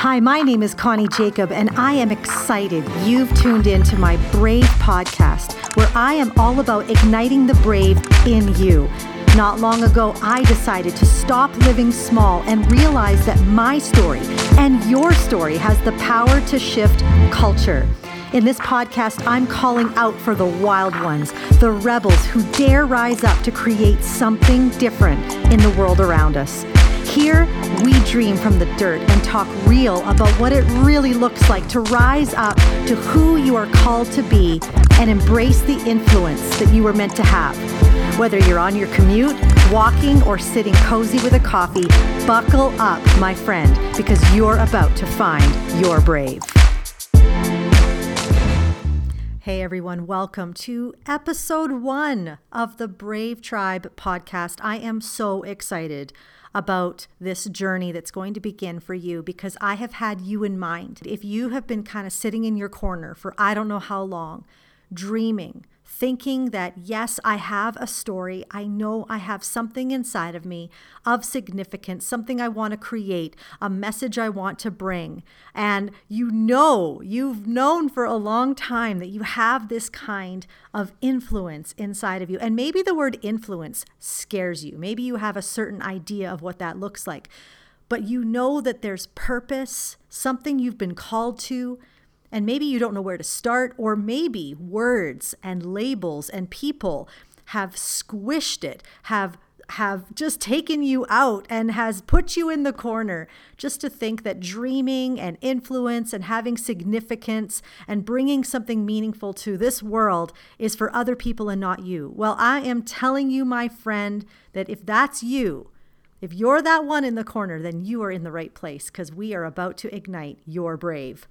Hi, my name is Connie Jakab, and I am excited you've tuned in to my Brave podcast, where I am all about igniting the brave in you. Not long ago, I decided to stop living small and realize that my story and your story has the power to shift culture. In this podcast, I'm calling out for the wild ones, the rebels who dare rise up to create something different in the world around us. Here, we dream from the dirt and talk real about what it really looks like to rise up to who you are called to be and embrace the influence that you were meant to have. Whether you're on your commute, walking, or sitting cozy with a coffee, buckle up, my friend, because you're about to find your brave. Hey everyone, welcome to episode one of the Brave Tribe podcast. I am so excited about this journey that's going to begin for you because I have had you in mind. If you have been kind of sitting in your corner for I don't know how long, dreaming, thinking that, yes, I have a story. I know I have something inside of me of significance, something I want to create, a message I want to bring. And you know, you've known for a long time that you have this kind of influence inside of you. And maybe the word influence scares you. Maybe you have a certain idea of what that looks like. But you know that there's purpose, something you've been called to and maybe you don't know where to start, or maybe words and labels and people have squished it, have have just taken you out and has put you in the corner just to think that dreaming and influence and having significance and bringing something meaningful to this world is for other people and not you. Well, I am telling you, my friend, that if that's you, if you're that one in the corner, then you are in the right place because we are about to ignite your brave.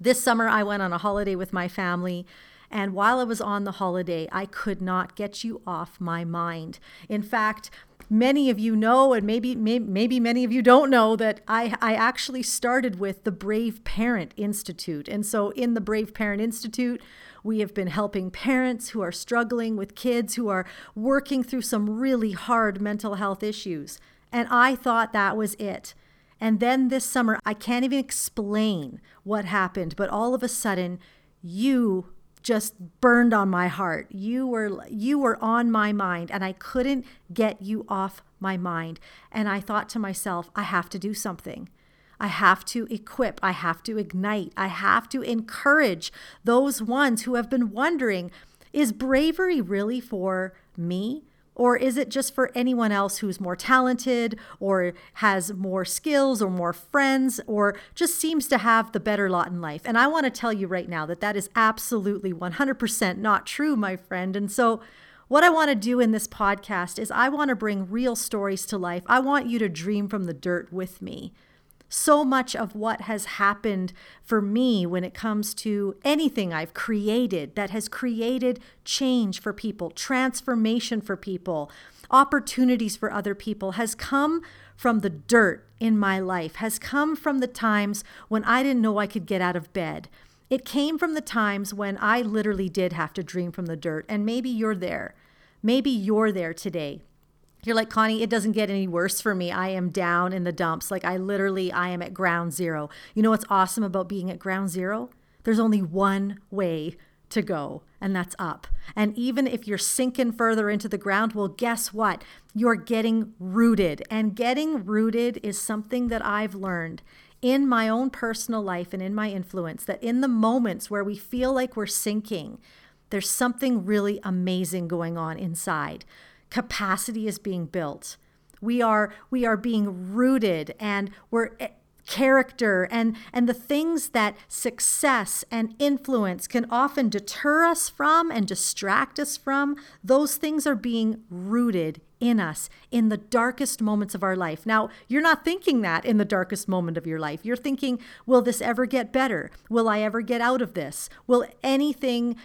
This summer, I went on a holiday with my family. And while I was on the holiday, I could not get you off my mind. In fact, many of you know, and maybe, maybe, many of you don't know, that I, I actually started with the Brave Parent Institute. And so, in the Brave Parent Institute, we have been helping parents who are struggling with kids who are working through some really hard mental health issues. And I thought that was it. And then this summer, I can't even explain what happened, but all of a sudden, you just burned on my heart. You were you were on my mind and I couldn't get you off my mind. And I thought to myself, I have to do something. I have to equip, I have to ignite, I have to encourage those ones who have been wondering, is bravery really for me? Or is it just for anyone else who's more talented or has more skills or more friends or just seems to have the better lot in life? And I want to tell you right now that that is absolutely 100% not true, my friend. And so, what I want to do in this podcast is I want to bring real stories to life. I want you to dream from the dirt with me so much of what has happened for me when it comes to anything I've created that has created change for people, transformation for people, opportunities for other people has come from the dirt in my life, has come from the times when I didn't know I could get out of bed. It came from the times when I literally did have to dream from the dirt. And maybe you're there. Maybe you're there today. You're like, Connie, it doesn't get any worse for me. I am down in the dumps. Like, I literally, I am at ground zero. You know what's awesome about being at ground zero? There's only one way to go, and that's up. And even if you're sinking further into the ground, well, guess what? You're getting rooted. And getting rooted is something that I've learned in my own personal life and in my influence that in the moments where we feel like we're sinking, there's something really amazing going on inside capacity is being built. We are we are being rooted and we're eh, character and and the things that success and influence can often deter us from and distract us from those things are being rooted in us in the darkest moments of our life. Now, you're not thinking that in the darkest moment of your life. You're thinking, will this ever get better? Will I ever get out of this? Will anything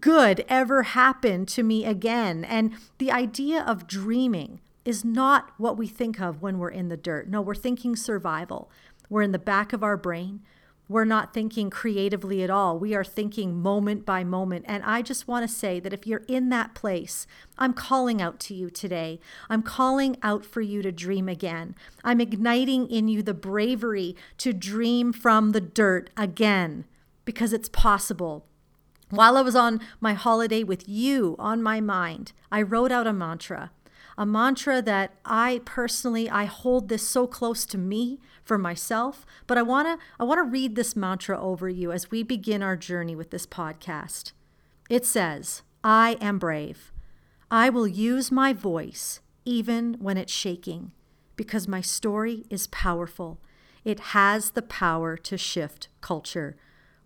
good ever happen to me again. And the idea of dreaming is not what we think of when we're in the dirt. No, we're thinking survival. We're in the back of our brain. we're not thinking creatively at all. We are thinking moment by moment. And I just want to say that if you're in that place, I'm calling out to you today. I'm calling out for you to dream again. I'm igniting in you the bravery to dream from the dirt again because it's possible. While I was on my holiday with you on my mind, I wrote out a mantra a mantra that I personally I hold this so close to me for myself, but I want to I want to read this mantra over you as we begin our journey with this podcast. It says, "I am brave. I will use my voice even when it's shaking because my story is powerful. It has the power to shift culture.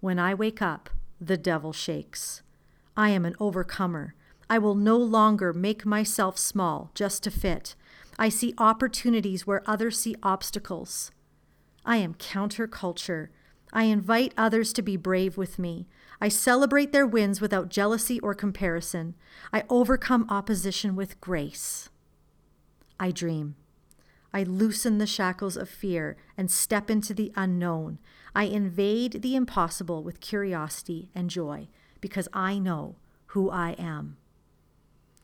When I wake up, the devil shakes. I am an overcomer." I will no longer make myself small just to fit. I see opportunities where others see obstacles. I am counterculture. I invite others to be brave with me. I celebrate their wins without jealousy or comparison. I overcome opposition with grace. I dream. I loosen the shackles of fear and step into the unknown. I invade the impossible with curiosity and joy because I know who I am.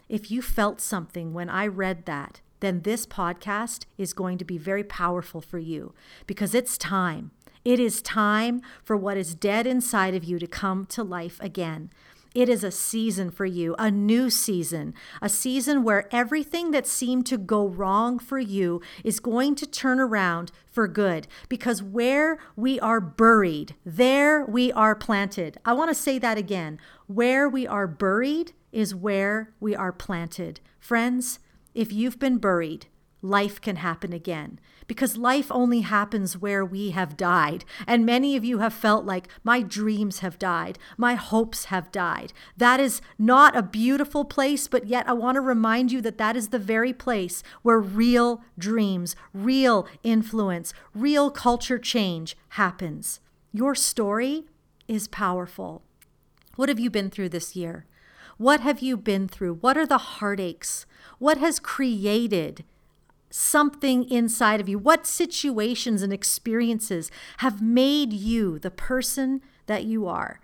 If you felt something when I read that, then this podcast is going to be very powerful for you because it's time. It is time for what is dead inside of you to come to life again. It is a season for you, a new season, a season where everything that seemed to go wrong for you is going to turn around for good. Because where we are buried, there we are planted. I want to say that again. Where we are buried, is where we are planted. Friends, if you've been buried, life can happen again because life only happens where we have died. And many of you have felt like my dreams have died, my hopes have died. That is not a beautiful place, but yet I want to remind you that that is the very place where real dreams, real influence, real culture change happens. Your story is powerful. What have you been through this year? What have you been through? What are the heartaches? What has created something inside of you? What situations and experiences have made you the person that you are?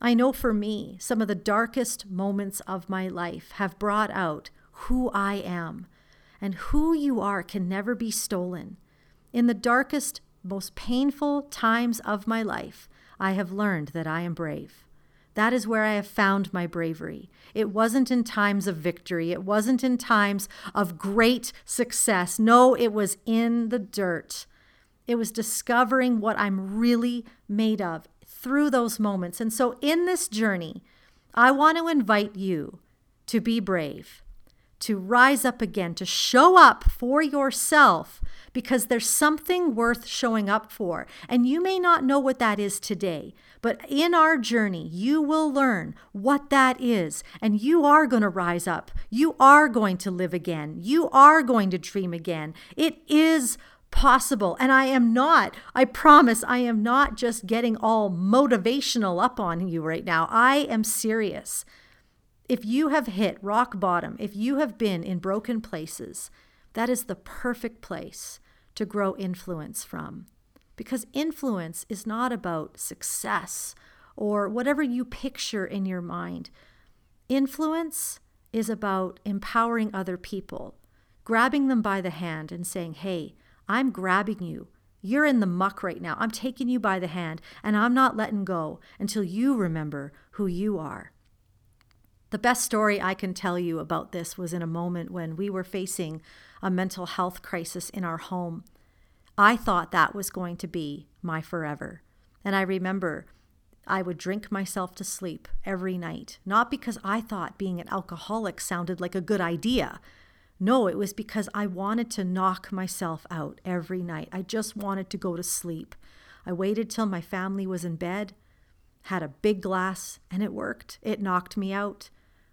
I know for me, some of the darkest moments of my life have brought out who I am. And who you are can never be stolen. In the darkest, most painful times of my life, I have learned that I am brave. That is where I have found my bravery. It wasn't in times of victory. It wasn't in times of great success. No, it was in the dirt. It was discovering what I'm really made of through those moments. And so, in this journey, I want to invite you to be brave, to rise up again, to show up for yourself because there's something worth showing up for. And you may not know what that is today, but in our journey, you will learn what that is. And you are going to rise up. You are going to live again. You are going to dream again. It is possible. And I am not, I promise, I am not just getting all motivational up on you right now. I am serious. If you have hit rock bottom, if you have been in broken places, that is the perfect place to grow influence from. Because influence is not about success or whatever you picture in your mind. Influence is about empowering other people, grabbing them by the hand and saying, Hey, I'm grabbing you. You're in the muck right now. I'm taking you by the hand and I'm not letting go until you remember who you are. The best story I can tell you about this was in a moment when we were facing a mental health crisis in our home. I thought that was going to be my forever. And I remember I would drink myself to sleep every night, not because I thought being an alcoholic sounded like a good idea. No, it was because I wanted to knock myself out every night. I just wanted to go to sleep. I waited till my family was in bed, had a big glass, and it worked. It knocked me out.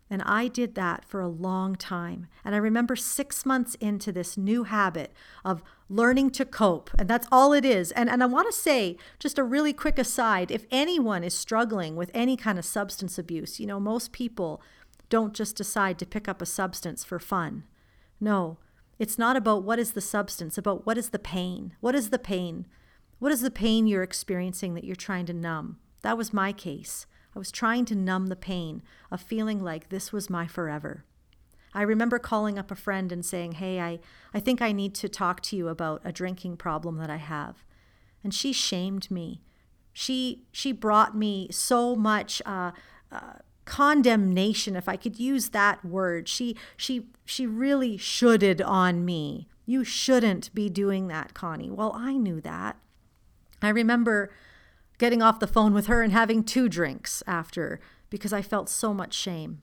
And I did that for a long time. And I remember six months into this new habit of learning to cope. And that's all it is. And, and I want to say, just a really quick aside if anyone is struggling with any kind of substance abuse, you know, most people don't just decide to pick up a substance for fun. No, it's not about what is the substance, about what is the pain. What is the pain? What is the pain you're experiencing that you're trying to numb? That was my case. I was trying to numb the pain of feeling like this was my forever. I remember calling up a friend and saying, Hey, I, I think I need to talk to you about a drinking problem that I have. And she shamed me. She, she brought me so much uh, uh, condemnation, if I could use that word. She, she, she really shoulded on me. You shouldn't be doing that, Connie. Well, I knew that. I remember getting off the phone with her and having two drinks after because I felt so much shame.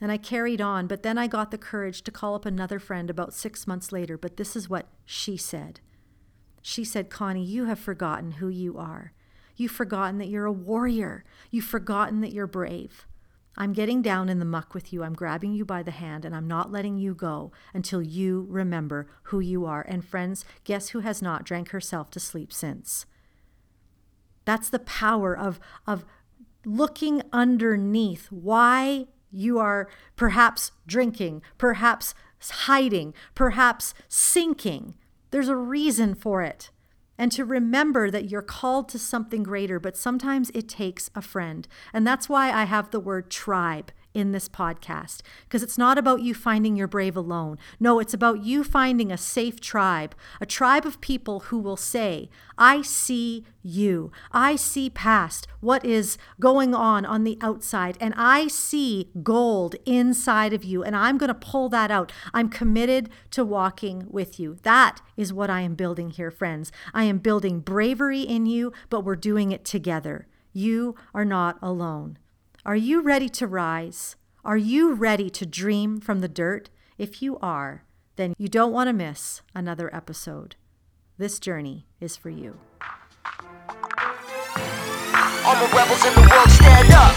And I carried on, but then I got the courage to call up another friend about six months later. But this is what she said. She said, Connie, you have forgotten who you are. You've forgotten that you're a warrior. You've forgotten that you're brave. I'm getting down in the muck with you. I'm grabbing you by the hand and I'm not letting you go until you remember who you are. And friends, guess who has not drank herself to sleep since? That's the power of, of looking underneath why you are perhaps drinking, perhaps hiding, perhaps sinking. There's a reason for it. And to remember that you're called to something greater, but sometimes it takes a friend. And that's why I have the word tribe in this podcast because it's not about you finding your brave alone. No, it's about you finding a safe tribe, a tribe of people who will say, I see you. I see past what is going on on the outside, and I see gold inside of you, and I'm going to pull that out. I'm committed to walking with you. That is what I am building here, friends. I am building bravery in you, but we're doing it together. You are not alone. Are you ready to rise? Are you ready to dream from the dirt? If you are, then you don't want to miss another episode. This journey is for you. All the rebels in the world stand up.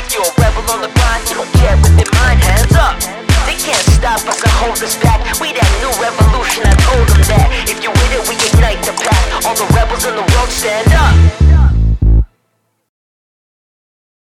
If you're a rebel on the grind, you don't care with their mind, hands up. They can't stop us or hold us back. We that new revolution, I told them that. If you with it, we ignite the path. All the rebels in the world stand up.